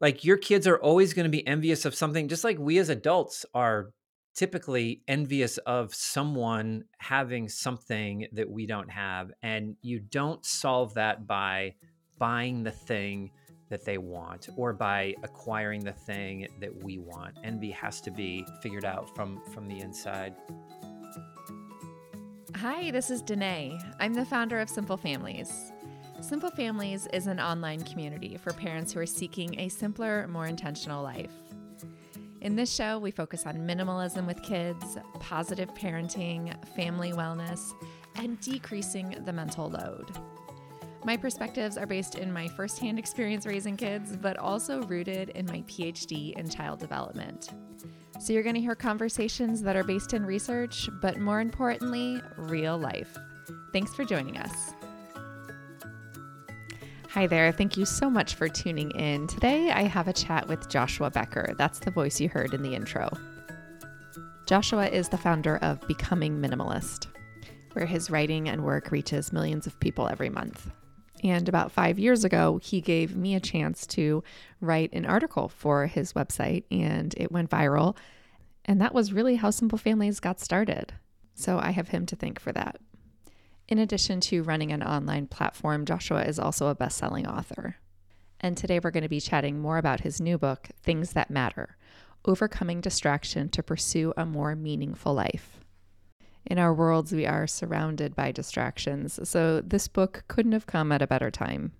like your kids are always going to be envious of something just like we as adults are typically envious of someone having something that we don't have and you don't solve that by buying the thing that they want or by acquiring the thing that we want. Envy has to be figured out from from the inside. Hi this is Denaye. I'm the founder of simple families Simple Families is an online community for parents who are seeking a simpler, more intentional life. In this show, we focus on minimalism with kids, positive parenting, family wellness, and decreasing the mental load. My perspectives are based in my firsthand experience raising kids, but also rooted in my PhD in child development. So you're going to hear conversations that are based in research, but more importantly, real life. Thanks for joining us. Hi there. Thank you so much for tuning in. Today I have a chat with Joshua Becker. That's the voice you heard in the intro. Joshua is the founder of Becoming Minimalist, where his writing and work reaches millions of people every month. And about five years ago, he gave me a chance to write an article for his website, and it went viral. And that was really how Simple Families got started. So I have him to thank for that. In addition to running an online platform, Joshua is also a best selling author. And today we're going to be chatting more about his new book, Things That Matter Overcoming Distraction to Pursue a More Meaningful Life. In our worlds, we are surrounded by distractions, so this book couldn't have come at a better time.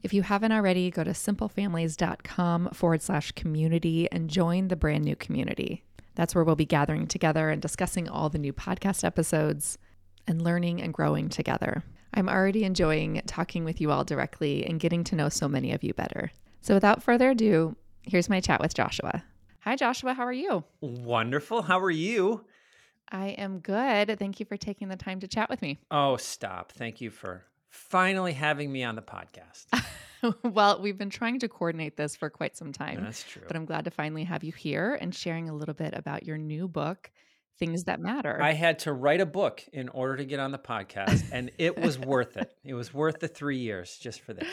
If you haven't already, go to simplefamilies.com forward slash community and join the brand new community. That's where we'll be gathering together and discussing all the new podcast episodes and learning and growing together. I'm already enjoying talking with you all directly and getting to know so many of you better. So, without further ado, here's my chat with Joshua. Hi, Joshua. How are you? Wonderful. How are you? I am good. Thank you for taking the time to chat with me. Oh, stop. Thank you for finally having me on the podcast. well, we've been trying to coordinate this for quite some time. That's true. But I'm glad to finally have you here and sharing a little bit about your new book, things that matter. I had to write a book in order to get on the podcast, and it was worth it. It was worth the three years just for this.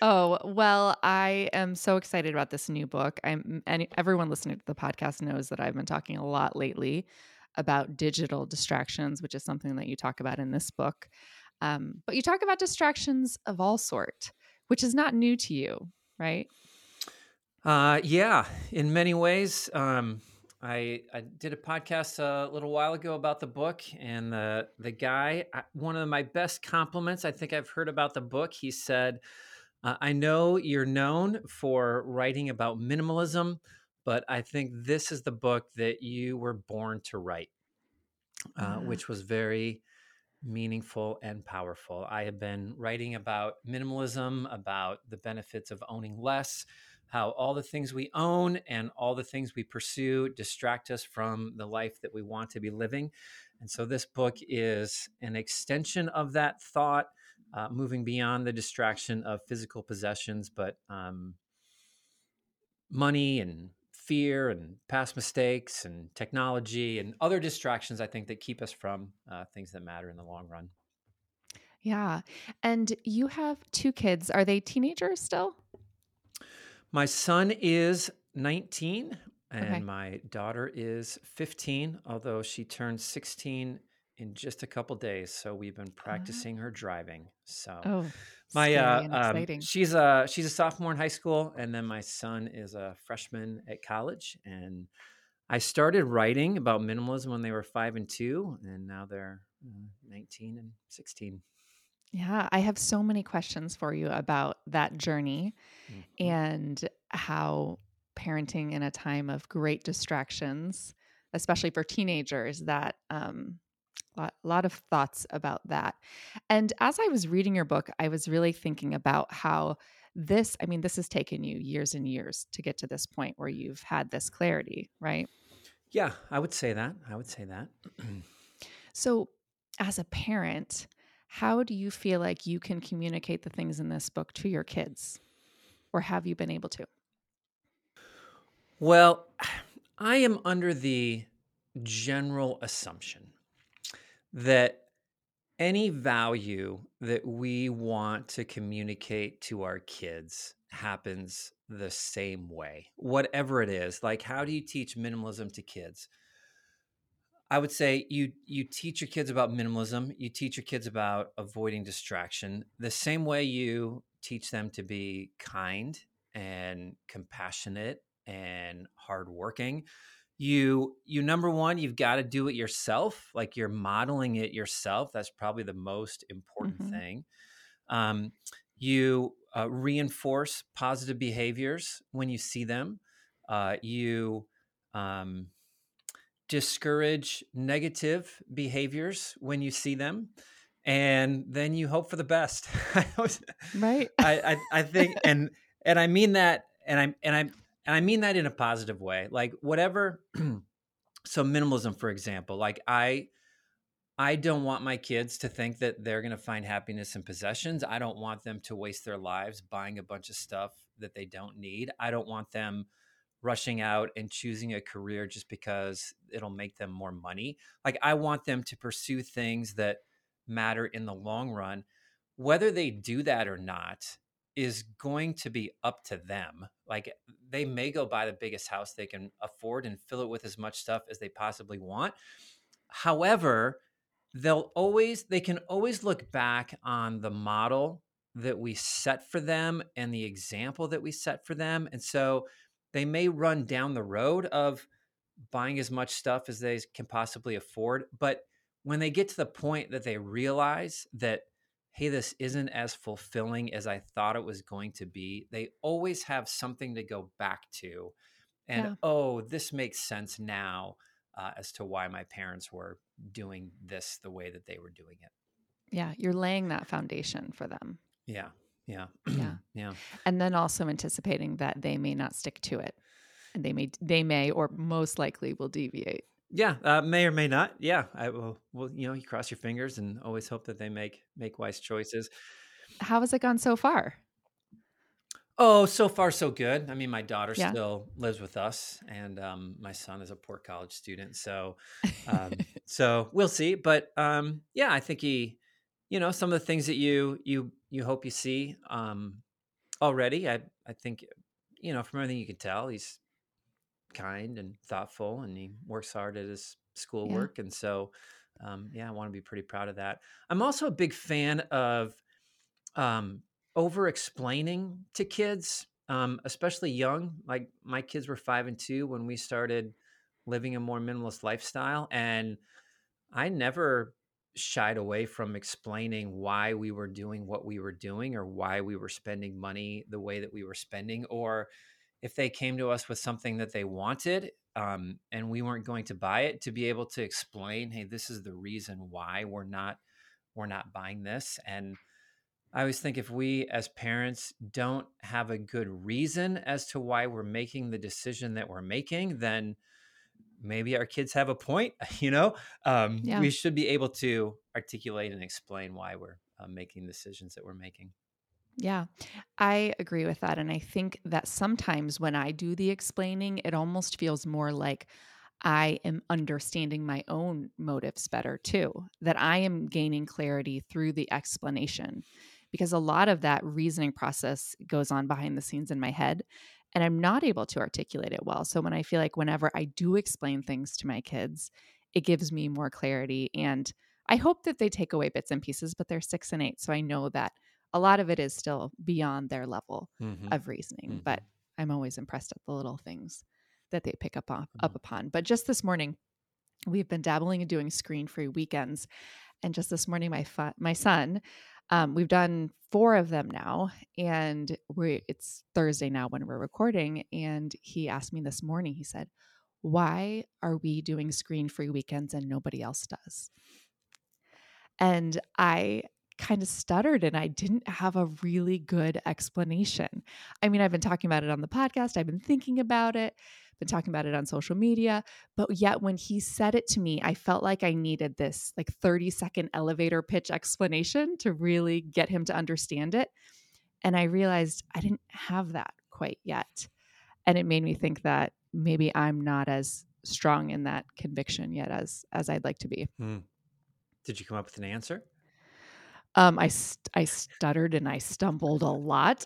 Oh, well, I am so excited about this new book. I'm and everyone listening to the podcast knows that I've been talking a lot lately about digital distractions, which is something that you talk about in this book. Um, but you talk about distractions of all sort, which is not new to you, right? Uh, yeah, in many ways. Um, I, I did a podcast a little while ago about the book, and the the guy, one of my best compliments I think I've heard about the book. He said, uh, "I know you're known for writing about minimalism, but I think this is the book that you were born to write," uh, which was very meaningful and powerful. I have been writing about minimalism, about the benefits of owning less how all the things we own and all the things we pursue distract us from the life that we want to be living. And so this book is an extension of that thought, uh, moving beyond the distraction of physical possessions, but um, money and fear and past mistakes and technology and other distractions, I think, that keep us from uh, things that matter in the long run. Yeah. And you have two kids. Are they teenagers still? My son is 19 and okay. my daughter is 15, although she turned 16 in just a couple days. So we've been practicing her driving. So oh, my uh, um, she's a she's a sophomore in high school, and then my son is a freshman at college. And I started writing about minimalism when they were five and two, and now they're uh, 19 and 16. Yeah, I have so many questions for you about that journey mm-hmm. and how parenting in a time of great distractions, especially for teenagers, that um, a lot, of thoughts about that. And as I was reading your book, I was really thinking about how this, I mean, this has taken you years and years to get to this point where you've had this clarity, right? Yeah, I would say that. I would say that. so, as a parent, how do you feel like you can communicate the things in this book to your kids? Or have you been able to? Well, I am under the general assumption that any value that we want to communicate to our kids happens the same way, whatever it is. Like, how do you teach minimalism to kids? I would say you you teach your kids about minimalism. You teach your kids about avoiding distraction the same way you teach them to be kind and compassionate and hardworking. You you number one, you've got to do it yourself. Like you're modeling it yourself. That's probably the most important mm-hmm. thing. Um, you uh, reinforce positive behaviors when you see them. Uh, you um, discourage negative behaviors when you see them and then you hope for the best. Right. I, I, I think and and i mean that and i'm and i'm and i mean that in a positive way like whatever so minimalism for example like i i don't want my kids to think that they're going to find happiness in possessions. I don't want them to waste their lives buying a bunch of stuff that they don't need. I don't want them rushing out and choosing a career just because it'll make them more money. Like I want them to pursue things that matter in the long run. Whether they do that or not is going to be up to them. Like they may go buy the biggest house they can afford and fill it with as much stuff as they possibly want. However, they'll always they can always look back on the model that we set for them and the example that we set for them. And so they may run down the road of buying as much stuff as they can possibly afford. But when they get to the point that they realize that, hey, this isn't as fulfilling as I thought it was going to be, they always have something to go back to. And yeah. oh, this makes sense now uh, as to why my parents were doing this the way that they were doing it. Yeah, you're laying that foundation for them. Yeah. Yeah. Yeah. yeah. And then also anticipating that they may not stick to it. And they may they may or most likely will deviate. Yeah, uh, may or may not. Yeah, I will. Well, you know, you cross your fingers and always hope that they make make wise choices. How has it gone so far? Oh, so far so good. I mean, my daughter yeah. still lives with us, and um, my son is a poor college student. So, um, so we'll see. But um, yeah, I think he, you know, some of the things that you you you hope you see um, already. I I think you know from everything you can tell, he's kind and thoughtful, and he works hard at his schoolwork, yeah. and so um, yeah, I want to be pretty proud of that. I'm also a big fan of um, over explaining to kids, um, especially young. Like my kids were five and two when we started living a more minimalist lifestyle, and I never shied away from explaining why we were doing what we were doing or why we were spending money the way that we were spending or if they came to us with something that they wanted um, and we weren't going to buy it to be able to explain hey this is the reason why we're not we're not buying this. And i always think if we as parents don't have a good reason as to why we're making the decision that we're making then maybe our kids have a point you know um, yeah. we should be able to articulate and explain why we're uh, making decisions that we're making yeah, I agree with that. And I think that sometimes when I do the explaining, it almost feels more like I am understanding my own motives better too, that I am gaining clarity through the explanation. Because a lot of that reasoning process goes on behind the scenes in my head and I'm not able to articulate it well. So when I feel like whenever I do explain things to my kids, it gives me more clarity. And I hope that they take away bits and pieces, but they're six and eight. So I know that a lot of it is still beyond their level mm-hmm. of reasoning. Mm-hmm. But I'm always impressed at the little things that they pick up, on, mm-hmm. up upon. But just this morning, we've been dabbling and doing screen free weekends. And just this morning, my, fa- my son, um, we've done four of them now, and we it's Thursday now when we're recording. And he asked me this morning, he said, Why are we doing screen free weekends and nobody else does? And I kind of stuttered and I didn't have a really good explanation. I mean, I've been talking about it on the podcast, I've been thinking about it, been talking about it on social media, but yet when he said it to me, I felt like I needed this like 30 second elevator pitch explanation to really get him to understand it. And I realized I didn't have that quite yet. And it made me think that maybe I'm not as strong in that conviction yet as as I'd like to be. Hmm. Did you come up with an answer? Um, I st- I stuttered and I stumbled a lot,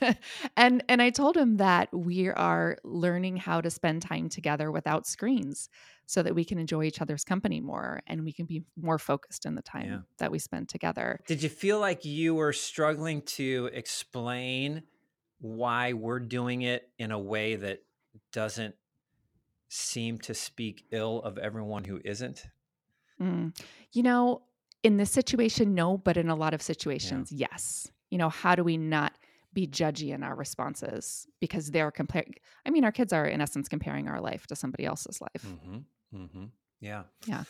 and and I told him that we are learning how to spend time together without screens, so that we can enjoy each other's company more and we can be more focused in the time Yeah. that we spend together. Did you feel like you were struggling to explain why we're doing it in a way that doesn't seem to speak ill of everyone who isn't? Mm. You know, in this situation, no, but in a lot of situations, yes. You know, how do we not be judgy in our responses because they're comparing? I mean, our kids are in essence comparing our life to somebody else's life. Mm-hmm. Mm-hmm. Yeah. Yeah.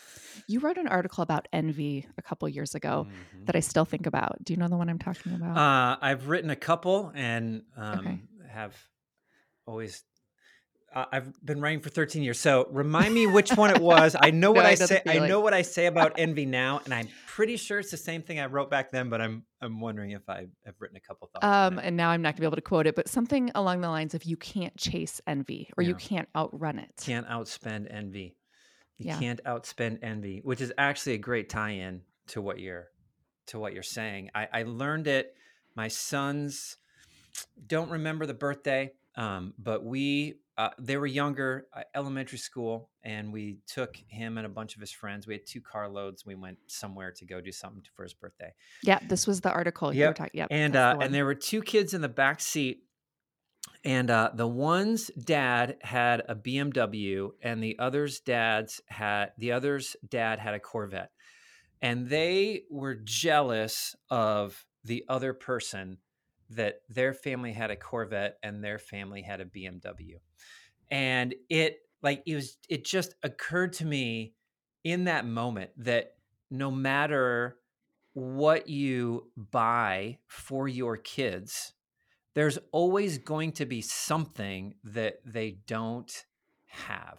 You wrote an article about envy a couple years ago Mhm. that I still think about. Do you know the one I'm talking about? Uh, I've written a couple and um, Okay. have always. Uh, I've been writing for 13 years. So remind me which one it was. I know No, what I I say. I know what I say about envy now, and I'm pretty sure it's the same thing I wrote back then. But I'm I'm wondering if I have written a couple thoughts. Um, and now I'm not gonna be able to quote it, but something along the lines of you can't chase envy or you can't outrun it. You can't outspend envy. You Yeah. can't outspend envy, which is actually a great tie-in to what you're to what you're saying. I, I learned it. My sons don't remember the birthday, um, but we uh, they were younger, uh, elementary school, and we took him and a bunch of his friends. We had two carloads. We went somewhere to go do something for his birthday. Yeah, this was the article you were Yep. talking. Yep, and uh, the and there were two kids in the back seat and uh, the one's dad had a bmw and the other's dad's had the other's dad had a corvette and they were jealous of the other person that their family had a corvette and their family had a bmw and it like it was it just occurred to me in that moment that no matter what you buy for your kids there's always going to be something that they don't have.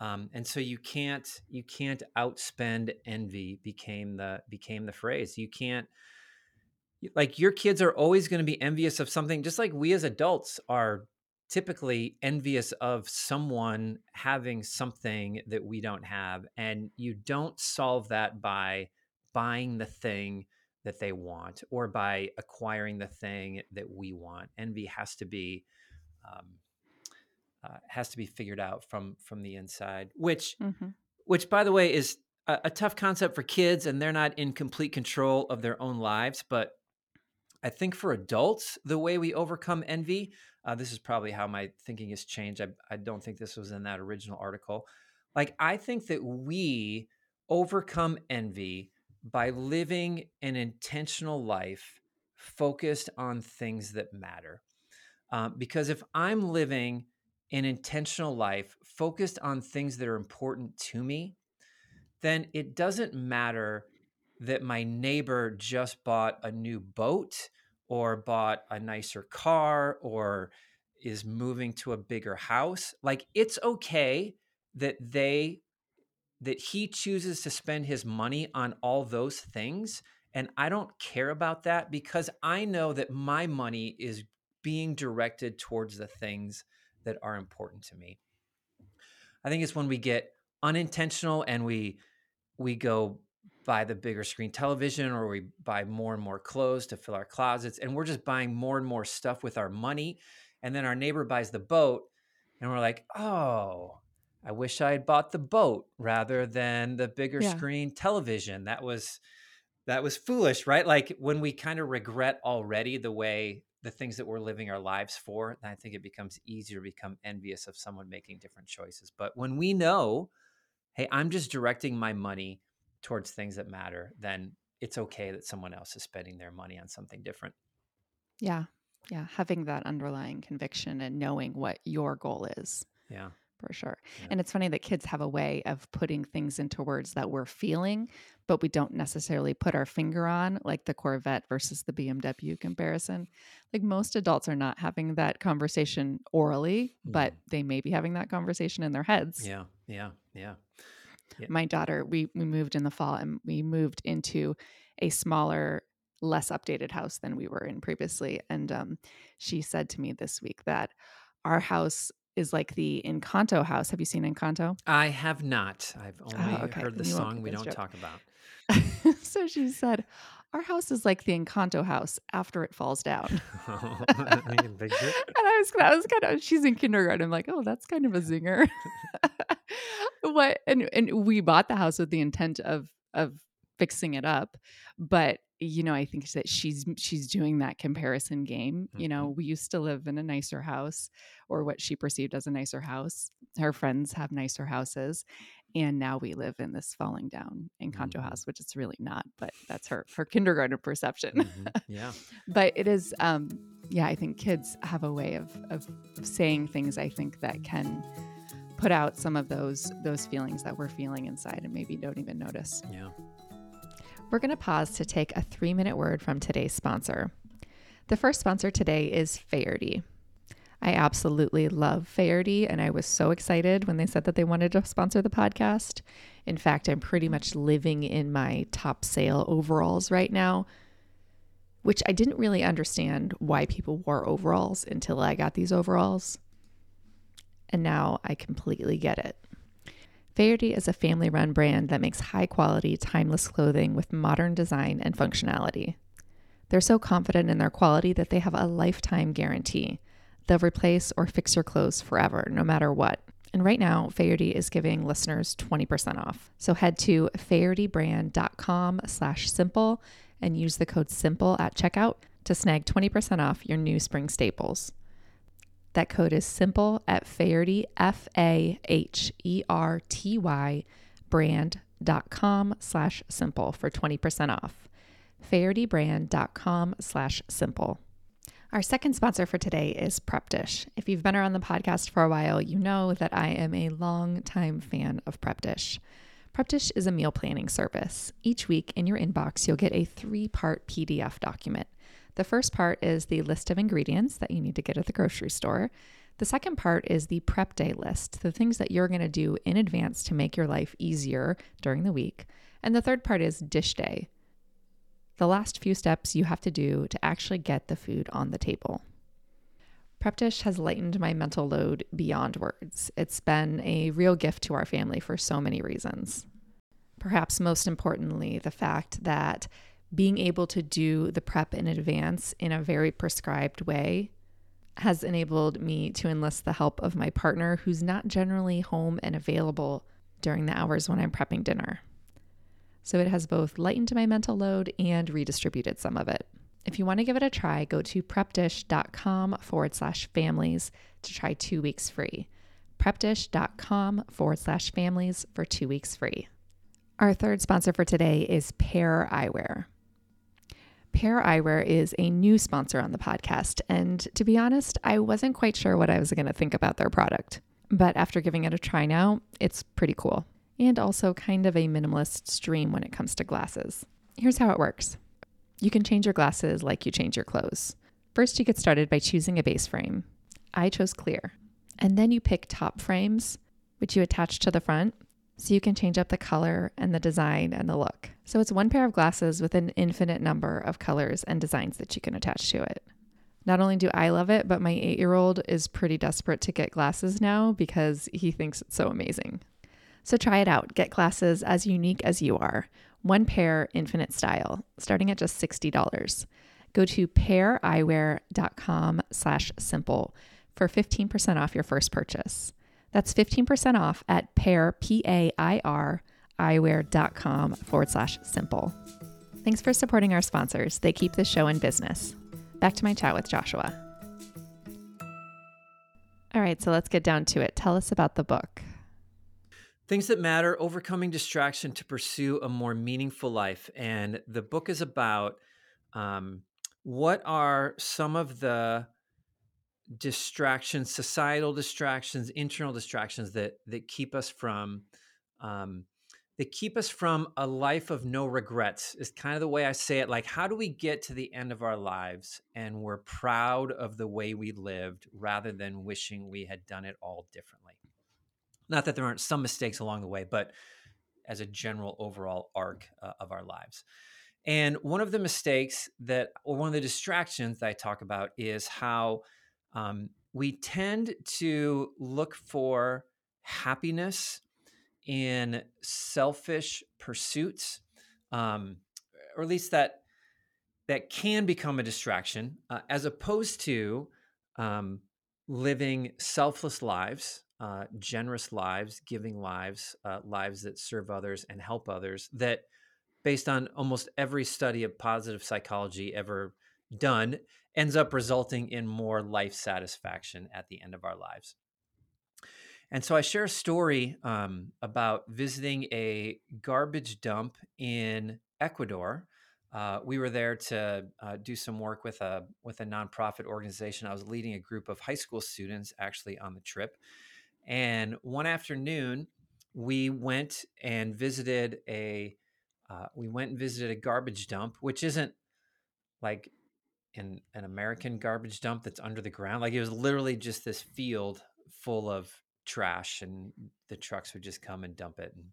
Um, and so you can't you can't outspend envy became the became the phrase. You can't like your kids are always going to be envious of something just like we as adults are typically envious of someone having something that we don't have and you don't solve that by buying the thing that they want or by acquiring the thing that we want envy has to be um, uh, has to be figured out from from the inside which Mhm. which by the way is a, a tough concept for kids and they're not in complete control of their own lives but i think for adults the way we overcome envy uh, this is probably how my thinking has changed I, I don't think this was in that original article like i think that we overcome envy by living an intentional life focused on things that matter um, because if i'm living an intentional life focused on things that are important to me then it doesn't matter that my neighbor just bought a new boat or bought a nicer car or is moving to a bigger house like it's okay that they that he chooses to spend his money on all those things and I don't care about that because I know that my money is being directed towards the things that are important to me. I think it's when we get unintentional and we we go buy the bigger screen television or we buy more and more clothes to fill our closets and we're just buying more and more stuff with our money and then our neighbor buys the boat and we're like, "Oh, I wish I had bought the boat rather than the bigger Yeah. screen television." That was that was foolish, right? Like when we kind of regret already the way the things that we're living our lives for, then I think it becomes easier to become envious of someone making different choices. But when we know, hey, I'm just directing my money towards things that matter, then it's okay that someone else is spending their money on something different. Yeah. Yeah. Having that underlying conviction and knowing what your goal is Yeah. for sure. Yeah. And it's funny that kids have a way of putting things into words that we're feeling, but we don't necessarily put our finger on, like the Corvette versus the BMW comparison. Like most adults are not having that conversation orally, but mm. they may be having that conversation in their heads. Yeah. Yeah. Yeah. My daughter we we moved in the fall and we moved into a smaller less updated house than we were in previously and um, she said to me this week that our house is like the encanto house have you seen encanto I have not. I've only Oh, okay. heard the Then you won't song we don't joke. talk about. so she said Our house is like the Encanto house after it falls down. and I was, I was kind of, she's in kindergarten. I'm like, oh, that's kind of a zinger. What? And and we bought the house with the intent of of fixing it up, but you know, I think that she's she's doing that comparison game. Mm-hmm. You know, we used to live in a nicer house or what she perceived as a nicer house. Her friends have nicer houses and now we live in this falling down Encanto mm-hmm. house, which it's really not, but that's her her kindergarten perception. Mm-hmm. Yeah. but it is um yeah, I think kids have a way of of saying things I think that can put out some of those those feelings that we're feeling inside and maybe don't even notice. Yeah. We're going to pause to take a three minute word from today's sponsor. The first sponsor today is Faherty. I absolutely love Faherty, and I was so excited when they said that they wanted to sponsor the podcast. In fact, I'm pretty much living in my top sale overalls right now, which I didn't really understand why people wore overalls until I got these overalls. And now I completely get it. Faherty is a family run brand that makes high quality, timeless clothing with modern design and functionality. They're so confident in their quality that they have a lifetime guarantee. They'll replace or fix your clothes forever, no matter what. And right now, Faherty is giving listeners 20% off. So head to fahertybrand.com slash simple and use the code SIMPLE at checkout to snag 20% off your new spring staples. That code is simple at Faherty, F A H E R T Y brand.com slash simple for 20% off. Fahertybrand.com slash simple. Our second sponsor for today is Prep Dish. If you've been around the podcast for a while, you know that I am a long-time fan of Prep Dish. Is a meal planning service. Each week in your inbox, you'll get a three part PDF document. The first part is the list of ingredients that you need to get at the grocery store. The second part is the prep day list, the things that you're going to do in advance to make your life easier during the week. And the third part is dish day, the last few steps you have to do to actually get the food on the table. Prep Dish has lightened my mental load beyond words. It's been a real gift to our family for so many reasons. Perhaps most importantly, the fact that being able to do the prep in advance in a very prescribed way has enabled me to enlist the help of my partner, who's not generally home and available during the hours when I'm prepping dinner. So it has both lightened my mental load and redistributed some of it. If you want to give it a try, go to prepdish.com forward slash families to try two weeks free. Prepdish.com forward slash families for two weeks free. Our third sponsor for today is Pair Eyewear. Pair Eyewear is a new sponsor on the podcast, and to be honest, I wasn't quite sure what I was going to think about their product. But after giving it a try now, it's pretty cool, and also kind of a minimalist stream when it comes to glasses. Here's how it works you can change your glasses like you change your clothes. First, you get started by choosing a base frame. I chose clear. And then you pick top frames, which you attach to the front so you can change up the color and the design and the look. So it's one pair of glasses with an infinite number of colors and designs that you can attach to it. Not only do I love it, but my eight year old is pretty desperate to get glasses now because he thinks it's so amazing. So try it out. Get glasses as unique as you are. One pair, infinite style, starting at just $60. Go to paireyewear.com slash simple for 15% off your first purchase. That's 15% off at pair, P-A-I-R, eyewear.com forward slash simple. Thanks for supporting our sponsors. They keep the show in business. Back to my chat with Joshua. All right, so let's get down to it. Tell us about the book. Things that matter, overcoming distraction to pursue a more meaningful life. And the book is about um, what are some of the distractions, societal distractions, internal distractions that that keep us from um, that keep us from a life of no regrets is kind of the way I say it. Like, how do we get to the end of our lives and we're proud of the way we lived rather than wishing we had done it all differently? Not that there aren't some mistakes along the way, but as a general overall arc uh, of our lives. And one of the mistakes that, or one of the distractions that I talk about is how um, we tend to look for happiness in selfish pursuits, um, or at least that that can become a distraction, uh, as opposed to um, living selfless lives, uh, generous lives, giving lives, uh, lives that serve others and help others. That, based on almost every study of positive psychology ever done, ends up resulting in more life satisfaction at the end of our lives. And so I share a story um, about visiting a garbage dump in Ecuador. Uh, we were there to uh, do some work with a with a nonprofit organization. I was leading a group of high school students actually on the trip, and one afternoon we went and visited a uh, we went and visited a garbage dump, which isn't like an an American garbage dump that's under the ground. Like it was literally just this field full of trash and the trucks would just come and dump it. And,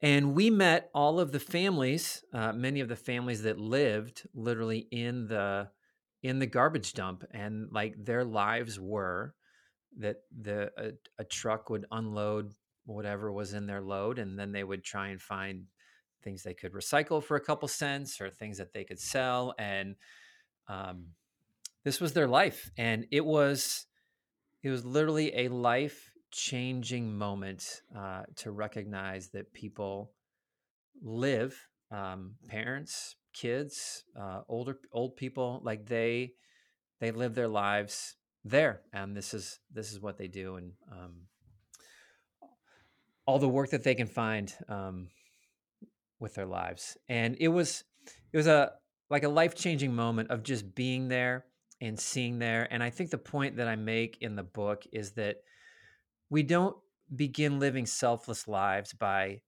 and we met all of the families, uh, many of the families that lived literally in the in the garbage dump, and like their lives were that the a, a truck would unload whatever was in their load, and then they would try and find things they could recycle for a couple cents or things that they could sell, and um, this was their life, and it was it was literally a life changing moment uh, to recognize that people live um, parents kids uh, older old people like they they live their lives there and this is this is what they do and um, all the work that they can find um, with their lives and it was it was a like a life changing moment of just being there and seeing there. And I think the point that I make in the book is that we don't begin living selfless lives by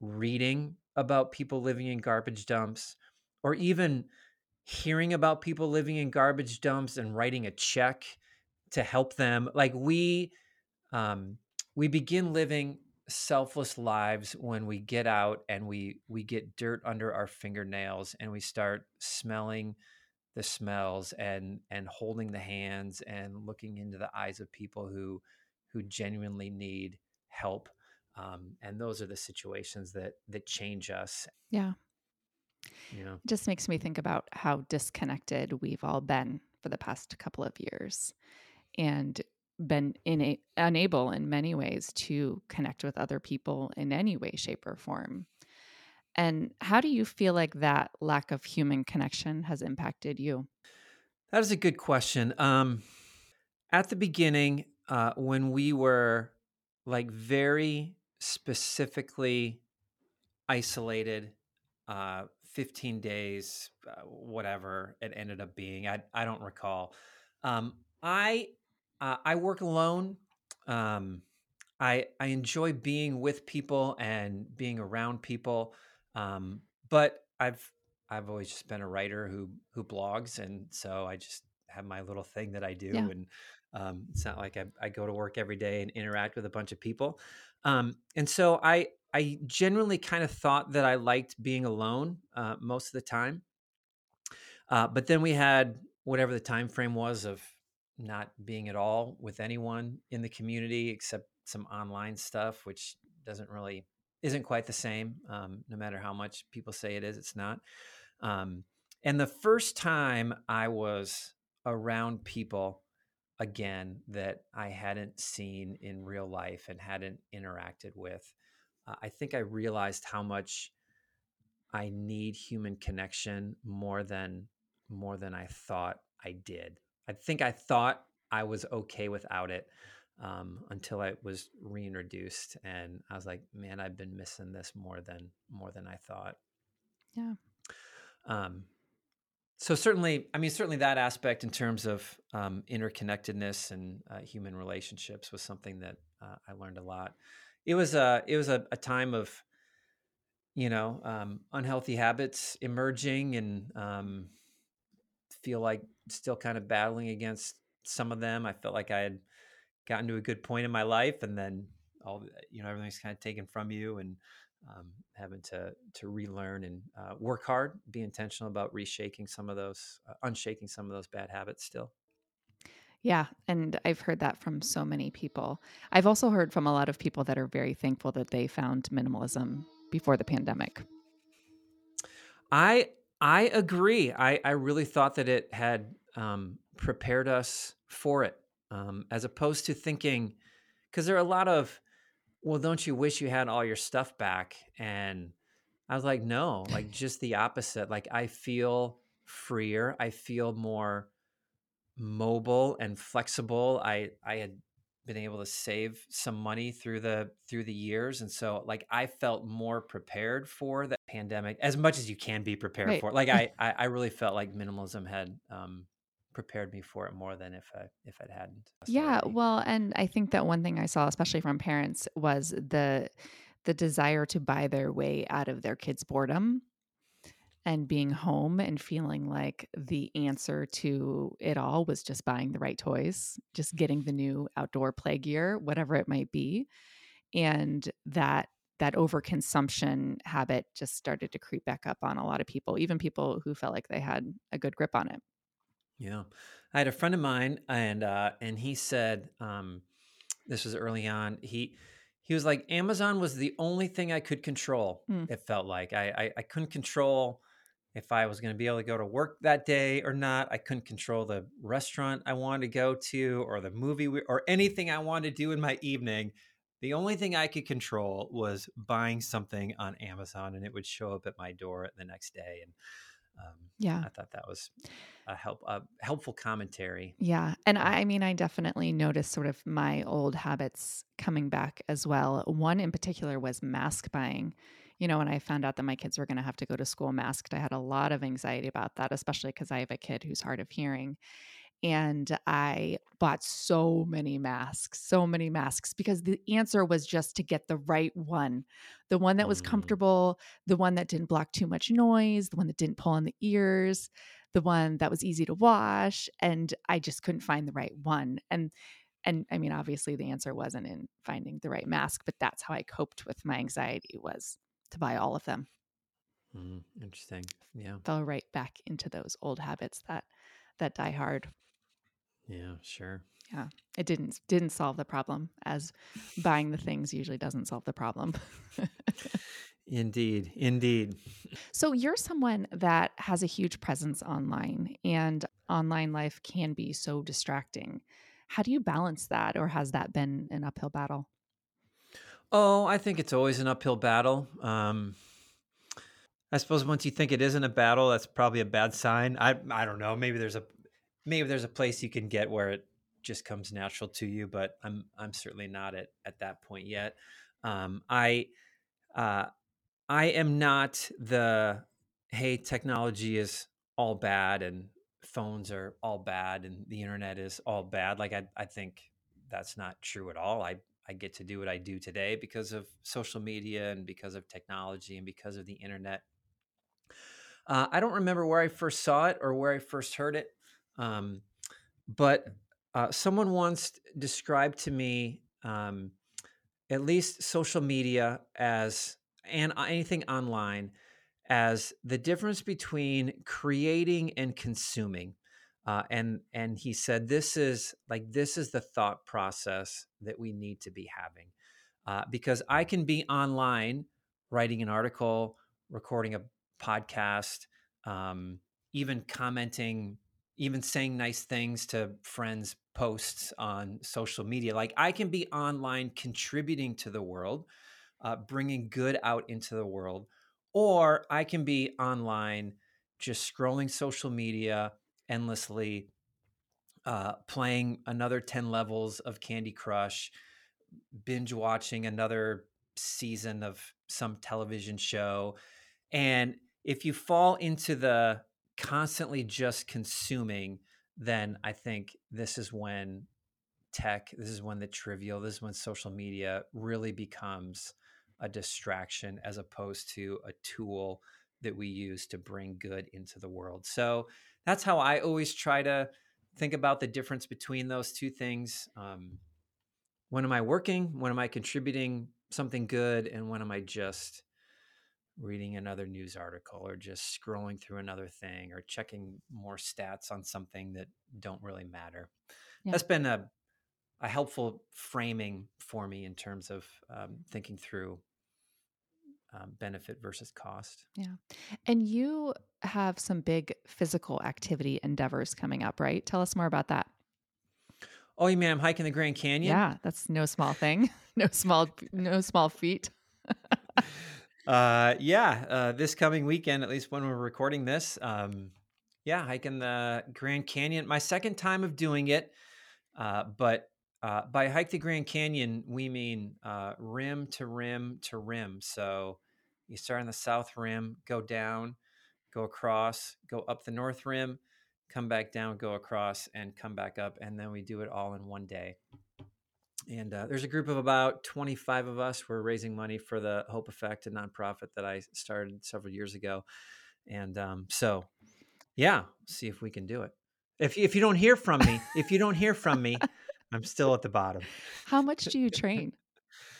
reading about people living in garbage dumps or even hearing about people living in garbage dumps and writing a check to help them like we um, we begin living selfless lives when we get out and we we get dirt under our fingernails and we start smelling the smells and and holding the hands and looking into the eyes of people who who genuinely need help um, and those are the situations that that change us. Yeah. Yeah. It just makes me think about how disconnected we've all been for the past couple of years. And been in a, unable in many ways to connect with other people in any way shape or form and how do you feel like that lack of human connection has impacted you? That is a good question. Um, at the beginning, uh, when we were like very specifically isolated, uh, 15 days, uh, whatever it ended up being, I, I don't recall. Um, I uh, I work alone. Um, I I enjoy being with people and being around people. Um, but I've I've always just been a writer who who blogs, and so I just have my little thing that I do, yeah. and um, it's not like I, I, go to work every day and interact with a bunch of people. Um, and so I I genuinely kind of thought that I liked being alone uh, most of the time. Uh, but then we had whatever the time frame was of not being at all with anyone in the community except some online stuff, which doesn't really isn't quite the same. Um, no matter how much people say it is, it's not. Um, and the first time I was around people again that I hadn't seen in real life and hadn't interacted with, uh, I think I realized how much I need human connection more than more than I thought I did. I think I thought I was okay without it um, until I was reintroduced, and I was like, "Man, I've been missing this more than more than I thought." Yeah. Um, so certainly, I mean, certainly that aspect in terms of um, interconnectedness and uh, human relationships was something that uh, I learned a lot. It was a it was a, a time of you know um, unhealthy habits emerging and um, feel like still kind of battling against some of them. I felt like I had gotten to a good point in my life and then all you know everything's kind of taken from you and um, having to to relearn and uh, work hard be intentional about reshaking some of those uh, unshaking some of those bad habits still. Yeah and i've heard that from so many people. I've also heard from a lot of people that are very thankful that they found minimalism before the pandemic. I I agree. I, I really thought that it had um, prepared us for it, um, as opposed to thinking, because there are a lot of, well, don't you wish you had all your stuff back? And I was like, no, like just the opposite. Like I feel freer. I feel more mobile and flexible. I I had been able to save some money through the through the years and so like i felt more prepared for the pandemic as much as you can be prepared right. for it like I, I, I really felt like minimalism had um prepared me for it more than if i if it hadn't yeah well and i think that one thing i saw especially from parents was the the desire to buy their way out of their kids boredom and being home and feeling like the answer to it all was just buying the right toys, just getting the new outdoor play gear, whatever it might be. And that that overconsumption habit just started to creep back up on a lot of people, even people who felt like they had a good grip on it. Yeah. I had a friend of mine and uh and he said um this was early on. He he was like Amazon was the only thing I could control. Mm. It felt like I, I I couldn't control if I was going to be able to go to work that day or not. I couldn't control the restaurant I wanted to go to or the movie or anything I wanted to do in my evening. The only thing I could control was buying something on Amazon and it would show up at my door the next day. And um, yeah, I thought that was a help a helpful commentary. Yeah, and I mean, I definitely noticed sort of my old habits coming back as well. One in particular was mask buying you know, when I found out that my kids were going to have to go to school masked, I had a lot of anxiety about that, especially because I have a kid who's hard of hearing. And I bought so many masks, so many masks, because the answer was just to get the right one the one that was mm. comfortable, the one that didn't block too much noise, the one that didn't pull on the ears, the one that was easy to wash. And I just couldn't find the right one. And and i mean obviously the answer wasn't in finding the right mask but that's how i coped with my anxiety was to buy all of them. Mm, interesting. Yeah. Fell right back into those old habits that that die hard. Yeah, sure. Yeah. It didn't didn't solve the problem as buying the things usually doesn't solve the problem. indeed. Indeed. So you're someone that has a huge presence online and online life can be so distracting. How do you balance that or has that been an uphill battle? Oh, I think it's always an uphill battle. Um, I suppose once you think it isn't a battle, that's probably a bad sign. I I don't know. Maybe there's a maybe there's a place you can get where it just comes natural to you, but I'm I'm certainly not at at that point yet. Um, I uh, I am not the hey technology is all bad and phones are all bad and the internet is all bad. Like I I think that's not true at all. I I get to do what I do today because of social media and because of technology and because of the internet. Uh, I don't remember where I first saw it or where I first heard it, um, but uh, someone once described to me um, at least social media as and anything online as the difference between creating and consuming. Uh, and and he said this is like this is the thought process that we need to be having uh, because i can be online writing an article recording a podcast um, even commenting even saying nice things to friends posts on social media like i can be online contributing to the world uh, bringing good out into the world or i can be online just scrolling social media endlessly, uh, playing another 10 levels of Candy Crush, binge watching another season of some television show. And if you fall into the constantly just consuming, then I think this is when tech, this is when the trivial, this is when social media really becomes a distraction as opposed to a tool that we use to bring good into the world. So that's how I always try to think about the difference between those two things. Um, when am I working? When am I contributing something good? And when am I just reading another news article or just scrolling through another thing or checking more stats on something that don't really matter? Yeah. That's been a, a helpful framing for me in terms of um, thinking through um, benefit versus cost. Yeah. And you have some big physical activity endeavors coming up, right? Tell us more about that. Oh, you mean I'm hiking the Grand Canyon? Yeah, that's no small thing. no small no small feat. uh yeah, uh this coming weekend at least when we're recording this, um yeah, hiking the Grand Canyon. My second time of doing it. Uh but uh, by hike the Grand Canyon, we mean uh, rim to rim to rim. So you start on the south rim, go down, go across, go up the north rim, come back down, go across, and come back up. And then we do it all in one day. And uh, there's a group of about 25 of us. We're raising money for the Hope Effect, a nonprofit that I started several years ago. And um, so, yeah, see if we can do it. If, if you don't hear from me, if you don't hear from me, I'm still at the bottom. How much do you train?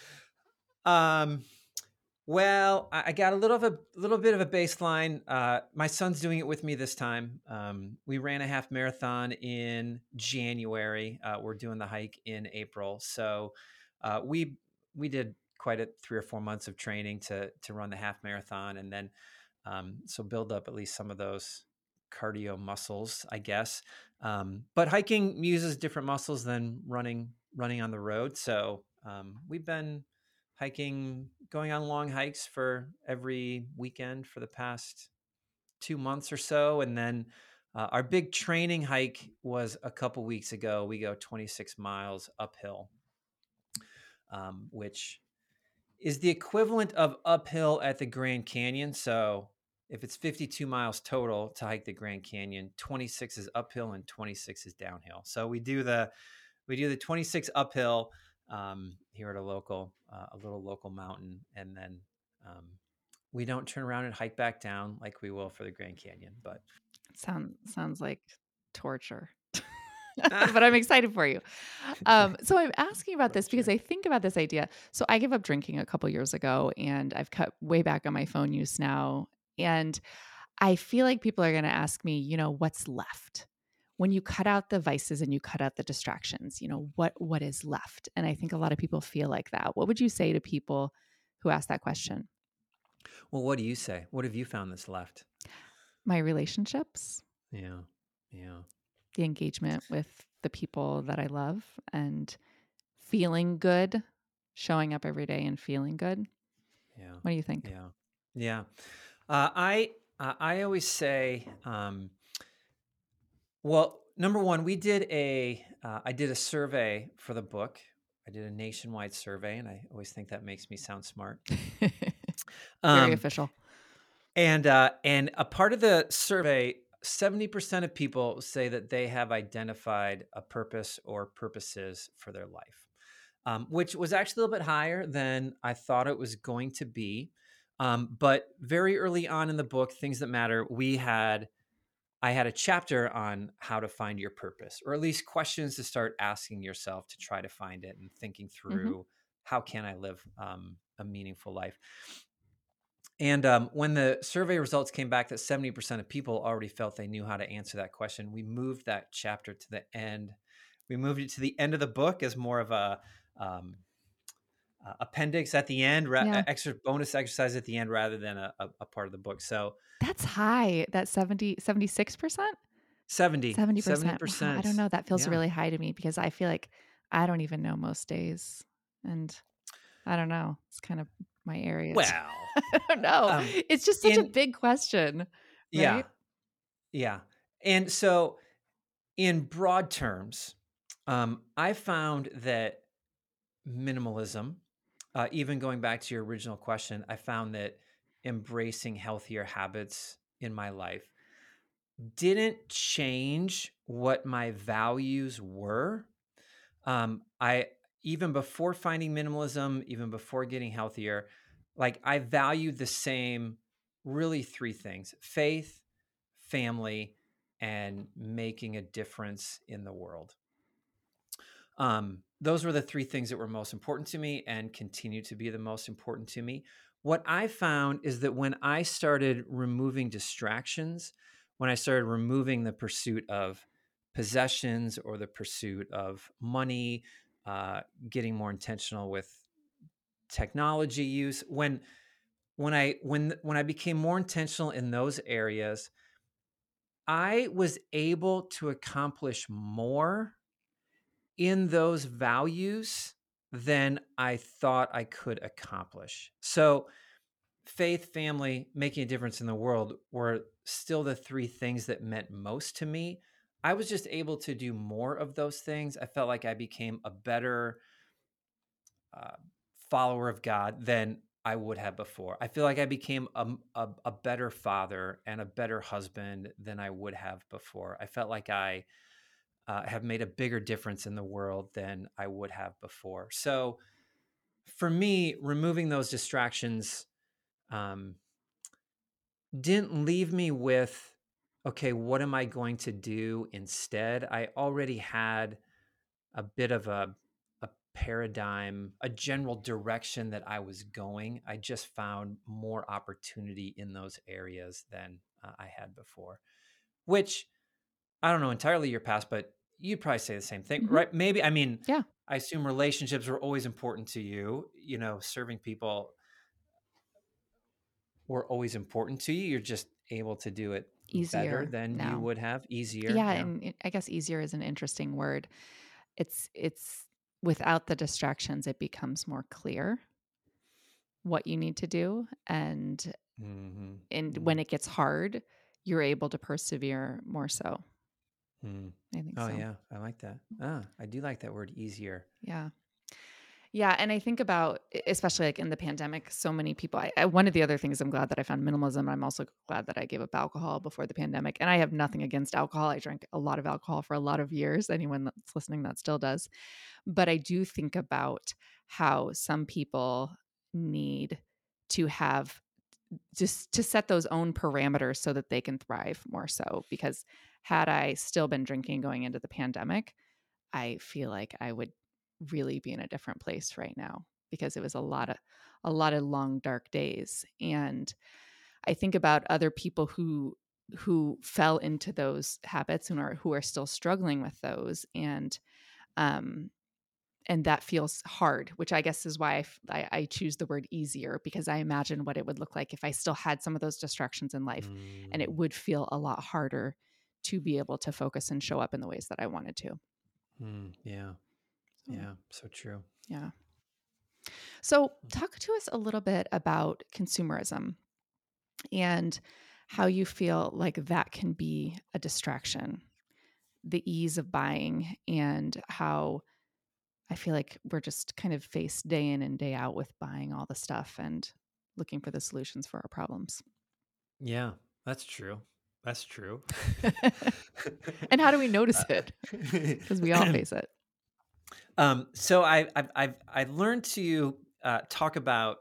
um, well, I got a little of a little bit of a baseline. Uh, my son's doing it with me this time. Um, we ran a half marathon in January. Uh, we're doing the hike in April, so uh, we we did quite a three or four months of training to to run the half marathon, and then um, so build up at least some of those cardio muscles, I guess. Um, but hiking uses different muscles than running running on the road. So um, we've been hiking, going on long hikes for every weekend for the past two months or so, and then uh, our big training hike was a couple weeks ago. We go 26 miles uphill, um, which is the equivalent of uphill at the Grand Canyon. So if it's 52 miles total to hike the Grand Canyon, 26 is uphill and 26 is downhill. So we do the we do the 26 uphill um, here at a local uh, a little local mountain, and then um, we don't turn around and hike back down like we will for the Grand Canyon. But sounds sounds like torture. but I'm excited for you. Um, so I'm asking about this because I think about this idea. So I gave up drinking a couple years ago, and I've cut way back on my phone use now. And I feel like people are going to ask me, you know, what's left? When you cut out the vices and you cut out the distractions, you know, what what is left? And I think a lot of people feel like that. What would you say to people who ask that question? Well, what do you say? What have you found that's left? My relationships. Yeah. Yeah. The engagement with the people that I love and feeling good, showing up every day and feeling good. Yeah. What do you think? Yeah. Yeah. Uh, I uh, I always say, um, well, number one, we did a uh, I did a survey for the book. I did a nationwide survey, and I always think that makes me sound smart. Very um, official. And uh, and a part of the survey, seventy percent of people say that they have identified a purpose or purposes for their life, um, which was actually a little bit higher than I thought it was going to be. Um, but very early on in the book, Things That Matter, we had I had a chapter on how to find your purpose, or at least questions to start asking yourself to try to find it and thinking mm-hmm. through mm-hmm. how can I live um, a meaningful life. And um, when the survey results came back that 70% of people already felt they knew how to answer that question, we moved that chapter to the end. We moved it to the end of the book as more of a um, uh, appendix at the end, ra- yeah. extra bonus exercise at the end rather than a, a, a, part of the book. So that's high. That 70, 76%? 70. 70%. 70%. Wow, I don't know. That feels yeah. really high to me because I feel like I don't even know most days. And I don't know. It's kind of my area. Well, I don't know. Um, it's just such in, a big question. Right? Yeah. Yeah. And so, in broad terms, um, I found that minimalism uh, even going back to your original question, I found that embracing healthier habits in my life didn't change what my values were. Um, I even before finding minimalism, even before getting healthier, like I valued the same really three things faith, family, and making a difference in the world. Um, those were the three things that were most important to me and continue to be the most important to me. What I found is that when I started removing distractions, when I started removing the pursuit of possessions or the pursuit of money, uh, getting more intentional with technology use, when when I when when I became more intentional in those areas, I was able to accomplish more in those values than I thought I could accomplish. So, faith, family, making a difference in the world were still the three things that meant most to me. I was just able to do more of those things. I felt like I became a better uh, follower of God than I would have before. I feel like I became a, a, a, better father and a better husband than I would have before. I felt like I uh, have made a bigger difference in the world than I would have before. So, for me, removing those distractions um, didn't leave me with, okay, what am I going to do instead? I already had a bit of a, paradigm, a general direction that I was going. I just found more opportunity in those areas than uh, I had before, which I don't know entirely your past, but you'd probably say the same thing, mm-hmm. right? Maybe. I mean, yeah. I assume relationships were always important to you. You know, serving people were always important to you. You're just able to do it easier better than now. you would have easier. Yeah, yeah, and I guess easier is an interesting word. It's it's without the distractions, it becomes more clear what you need to do, and mm-hmm. and mm-hmm. when it gets hard, you're able to persevere more so. Mm. I think oh, so. yeah. I like that. Ah, I do like that word easier. Yeah. Yeah, and I think about especially like in the pandemic, so many people. I, I, one of the other things I'm glad that I found minimalism. I'm also glad that I gave up alcohol before the pandemic, and I have nothing against alcohol. I drank a lot of alcohol for a lot of years. Anyone that's listening that still does, but I do think about how some people need to have just to set those own parameters so that they can thrive more so because had I still been drinking going into the pandemic, I feel like I would really be in a different place right now because it was a lot of a lot of long dark days. And I think about other people who who fell into those habits and are who are still struggling with those. And um and that feels hard which i guess is why I, I, I, choose the word easier because i imagine what it would look like if i still had some of those distractions in life mm. and it mm. would feel a lot harder to be able to focus and show up in the ways that i wanted to mm, yeah yeah so true yeah so talk to us a little bit about consumerism and how you feel like that can be a distraction the ease of buying and how I feel like we're just kind of faced day in and day out with buying all the stuff and looking for the solutions for our problems. Yeah, that's true. That's true. and how do we notice uh, it? Because we all face it. Um, so I, I've, I've, I learned to uh, talk about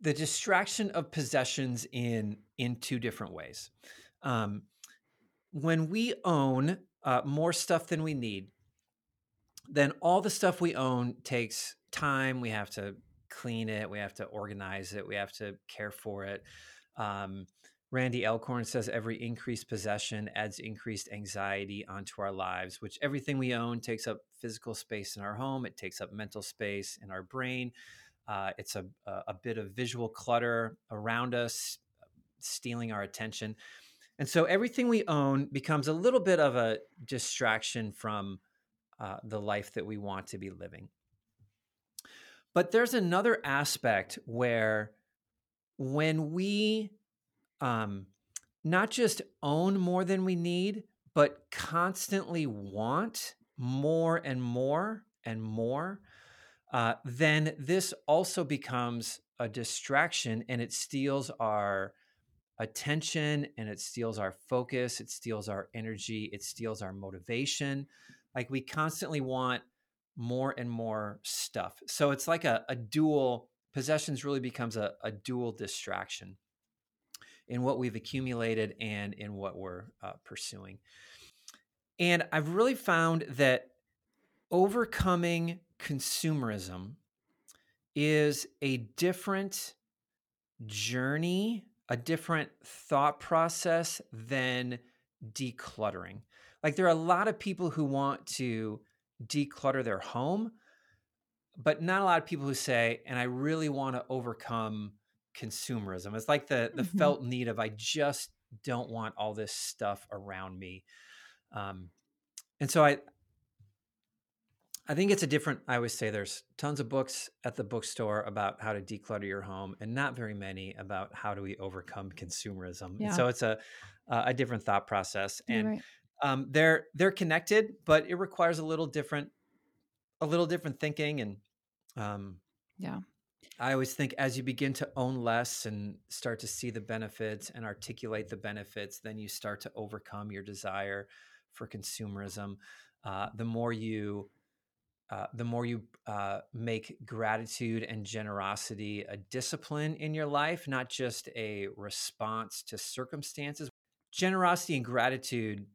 the distraction of possessions in in two different ways. Um, when we own uh, more stuff than we need, then all the stuff we own takes time. We have to clean it, we have to organize it, we have to care for it. Um, Randy Alcorn says every increased possession adds increased anxiety onto our lives, which everything we own takes up physical space in our home, it takes up mental space in our brain. Uh, it's a, a bit of visual clutter around us, stealing our attention. And so everything we own becomes a little bit of a distraction from uh, the life that we want to be living. But there's another aspect where when we um, not just own more than we need, but constantly want more and more and more, uh, then this also becomes a distraction and it steals our attention and it steals our focus, it steals our energy, it steals our motivation. Like we constantly want more and more stuff. So it's like a, a dual possessions really becomes a, a, dual distraction in what we've accumulated and in what we're uh, pursuing. And I've really found that overcoming consumerism is a different journey, a different thought process than decluttering. Like there are a lot of people who want to declutter their home, but not a lot of people who say, and I really want to overcome consumerism. It's like the the Mhm. felt need of I just don't want all this stuff around me. Um, and so I I think it's a different. I always say there's tons of books at the bookstore about how to declutter your home, and not very many about how do we overcome consumerism. And so it's a a different thought process, and right. Um, they're they're connected, but it requires a little different a little different thinking. And um, Yeah. I always think as you begin to own less and start to see the benefits and articulate the benefits, then you start to overcome your desire for consumerism. Uh, the more you uh, the more you uh, make gratitude and generosity a discipline in your life, not just a response to circumstances. Generosity and gratitude,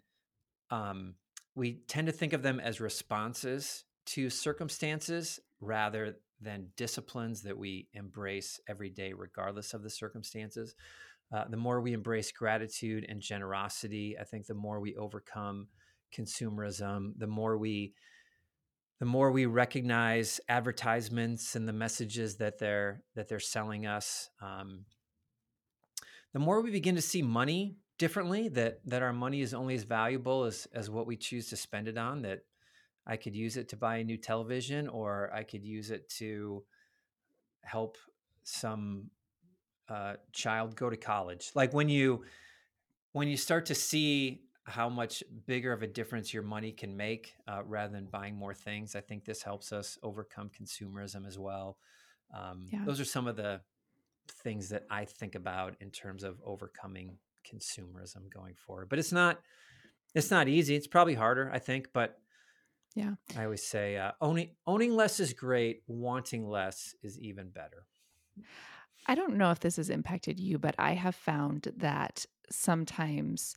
um, we tend to think of them as responses to circumstances rather than disciplines that we embrace every day, regardless of the circumstances. Uh, the more we embrace gratitude and generosity, I think the more we overcome consumerism, the more we the more we recognize advertisements and the messages that they're that they're selling us, um, the more we begin to see money differently. That that our money is only as valuable as as what we choose to spend it on. That I could use it to buy a new television, or I could use it to help some uh, child go to college. Like when you when you start to see how much bigger of a difference your money can make uh, rather than buying more things, I think this helps us overcome consumerism as well. Um, Yeah. those are some of the things that I think about in terms of overcoming consumerism going forward. But it's not it's not easy. It's probably harder, I think. But Yeah. I always say uh, owning owning less is great. Wanting less is even better. I don't know if this has impacted you, but I have found that sometimes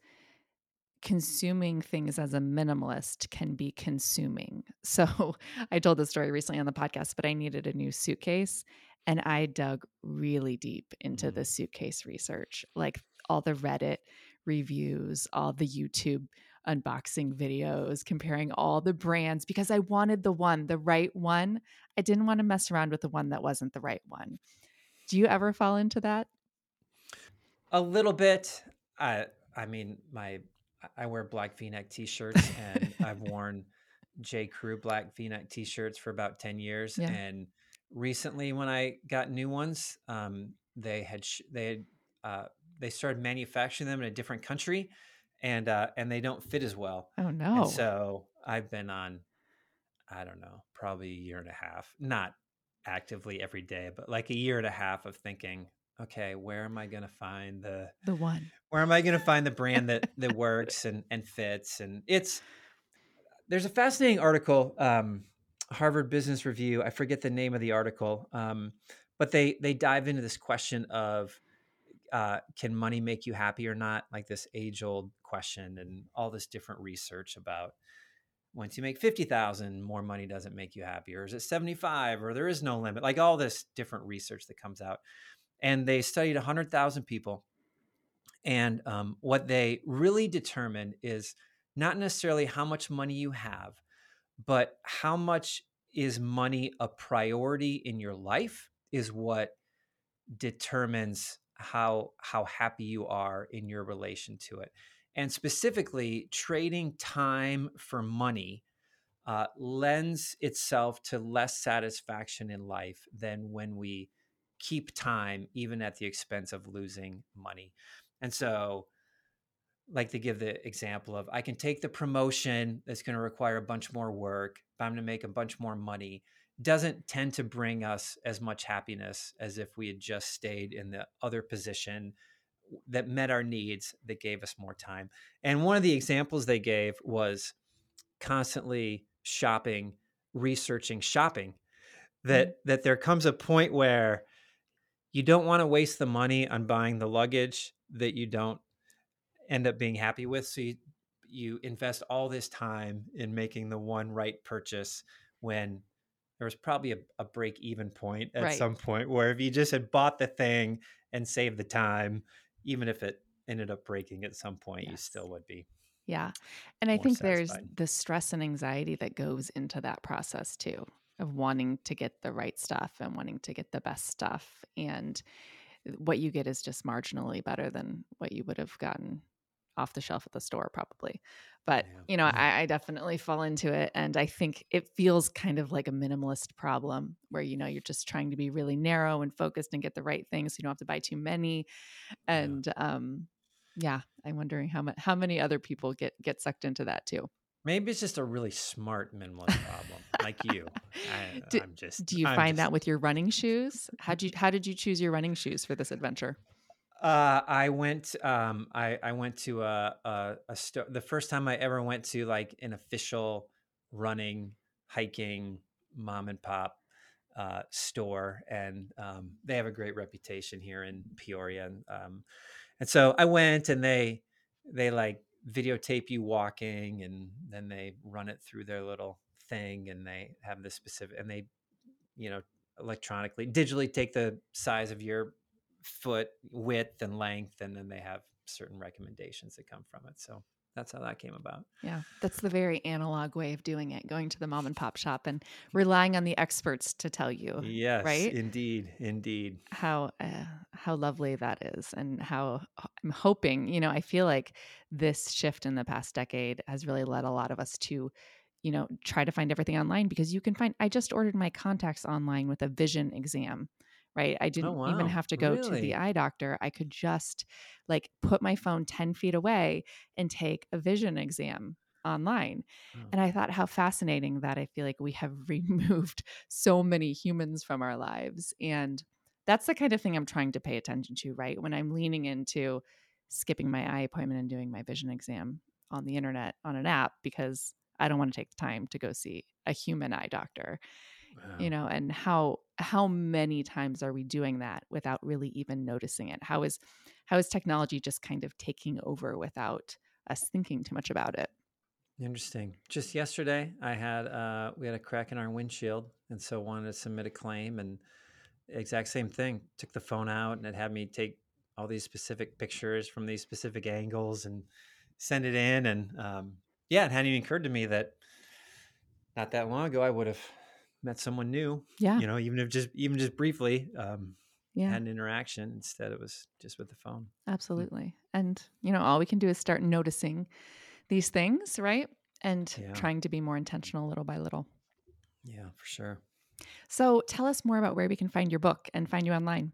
consuming things as a minimalist can be consuming. So I told this story recently on the podcast, but I needed a new suitcase and I dug really deep into Mhm. the suitcase research, like all the Reddit reviews, all the YouTube unboxing videos, comparing all the brands because I wanted the one, the right one. I didn't want to mess around with the one that wasn't the right one. Do you ever fall into that? A little bit. I I mean, my I wear black V-neck t-shirts, and I've worn J. Crew black V-neck t-shirts for about ten years. Yeah. And recently, when I got new ones, um, they had sh- they had uh, they started manufacturing them in a different country, and uh, and they don't fit as well. Oh And no. so I've been on, I don't know, probably a year and a half, not actively every day, but like a year and a half of thinking, okay, where am I going to find the The one. where am I going to find the brand that that works and and fits? And it's there's a fascinating article, um, Harvard Business Review. I forget the name of the article, um, but they they dive into this question of uh, can money make you happy or not? Like this age old question, and all this different research about once you make fifty thousand, more money doesn't make you happy, or is it seventy five, or there is no limit? Like all this different research that comes out, and they studied hundred thousand people and um, what they really determined is not necessarily how much money you have, but how much is money a priority in your life is what determines how how happy you are in your relation to it. And specifically, trading time for money uh, lends itself to less satisfaction in life than when we keep time, even at the expense of losing money. And so, like to give the example of I can take the promotion that's going to require a bunch more work, but I'm going to make a bunch more money. Doesn't tend to bring us as much happiness as if we had just stayed in the other position that met our needs, that gave us more time. And one of the examples they gave was constantly shopping, researching shopping. That mm-hmm. that there comes a point where you don't want to waste the money on buying the luggage that you don't end up being happy with. So you, you invest all this time in making the one right purchase when there was probably a, a break even point at Right. some point where if you just had bought the thing and saved the time, even if it ended up breaking at some point, you still would be. Yeah. And I think there's the stress and anxiety that goes into that process too of wanting to get the right stuff and wanting to get the best stuff. And eh, what you get is just marginally better than what you would have gotten off the shelf at the store probably but Yeah. you know. I, I definitely fall into it and i think it feels kind of like a minimalist problem where you know you're just trying to be really narrow and focused and get the right things so you don't have to buy too many Yeah. and um yeah i'm wondering how much how many other people get get sucked into that too Maybe it's just a really smart minimalist problem, like you. I, Do- I'm just. do you I'm find just- that with your running shoes how did you how did you choose your running shoes for this adventure Uh, I went. Um, I I went to a a, a store. The first time I ever went to like an official running, hiking, mom and pop uh, store, and um, they have a great reputation here in Peoria. And um, and so I went, and they they like videotape you walking, and then they run it through their little thing, and they have this specific, and they, you know, electronically, digitally take the size of your foot width and length, and then they have certain recommendations that come from it. So that's how that came about. Yeah, that's the very analog way of doing it, going to the mom and pop shop and relying on the experts to tell you Yes, right? indeed, indeed. how uh, how lovely that is and how I'm hoping, you know, I feel like this shift in the past decade has really led a lot of us to you know, try to find everything online because you can find I just ordered my contacts online with a vision exam, right? I oh, didn't even wow. have to go to the eye doctor. I could just like put my phone 10 feet away and take a vision exam online. Oh. And I thought how fascinating that I feel like we have removed so many humans from our lives. And that's the kind of thing I'm trying to pay attention to, right? When I'm leaning into skipping my eye appointment and doing my vision exam on the internet on an app because I don't want to take the time to go see a human eye doctor, Wow. you know, and how how many times are we doing that without really even noticing it? How is how is technology just kind of taking over without us thinking too much about it? Interesting. Just yesterday, I had uh, we had a crack in our windshield, and so wanted to submit a claim, and exact same thing. Took the phone out, and it had me take all these specific pictures from these specific angles and send it in. And um, yeah, it hadn't even occurred to me that not that long ago I would have met someone new. Yeah. You know, even if just even just briefly um, Yeah. had an interaction. Instead, it was just with the phone. Absolutely. And, you know, all we can do is start noticing these things, right? And Yeah. trying to be more intentional little by little. Yeah, for sure. So tell us more about where we can find your book and find you online.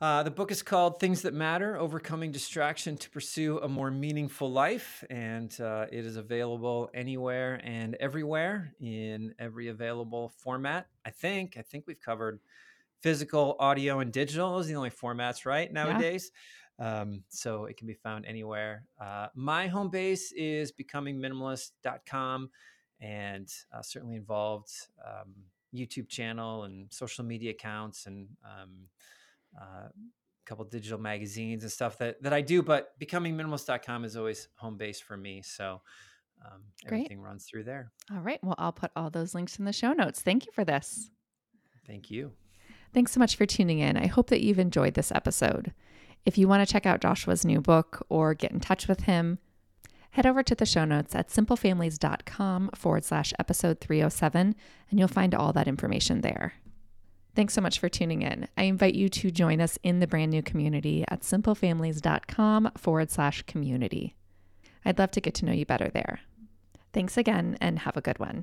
Uh, the book is called Things That Matter Overcoming Distraction to Pursue a More Meaningful Life. And uh, it is available anywhere and everywhere in every available format. I think. I think we've covered physical, audio, and digital. Those are the only formats, right, nowadays. Um, so it can be found anywhere. Uh, my home base is becomingminimalist.com and uh, certainly involved um, YouTube channel and social media accounts and um, uh, a couple digital magazines and stuff that that I do. But becomingminimalist.com is always home base for me. So um, everything runs through there. All right. Well, I'll put all those links in the show notes. Thank you for this. Thank you. Thanks so much for tuning in. I hope that you've enjoyed this episode. If you want to check out Joshua's new book or get in touch with him, head over to the show notes at simplefamilies.com forward slash episode 307, and you'll find all that information there. Thanks so much for tuning in. I invite you to join us in the brand new community at simplefamilies.com forward slash community. I'd love to get to know you better there. Thanks again, and have a good one.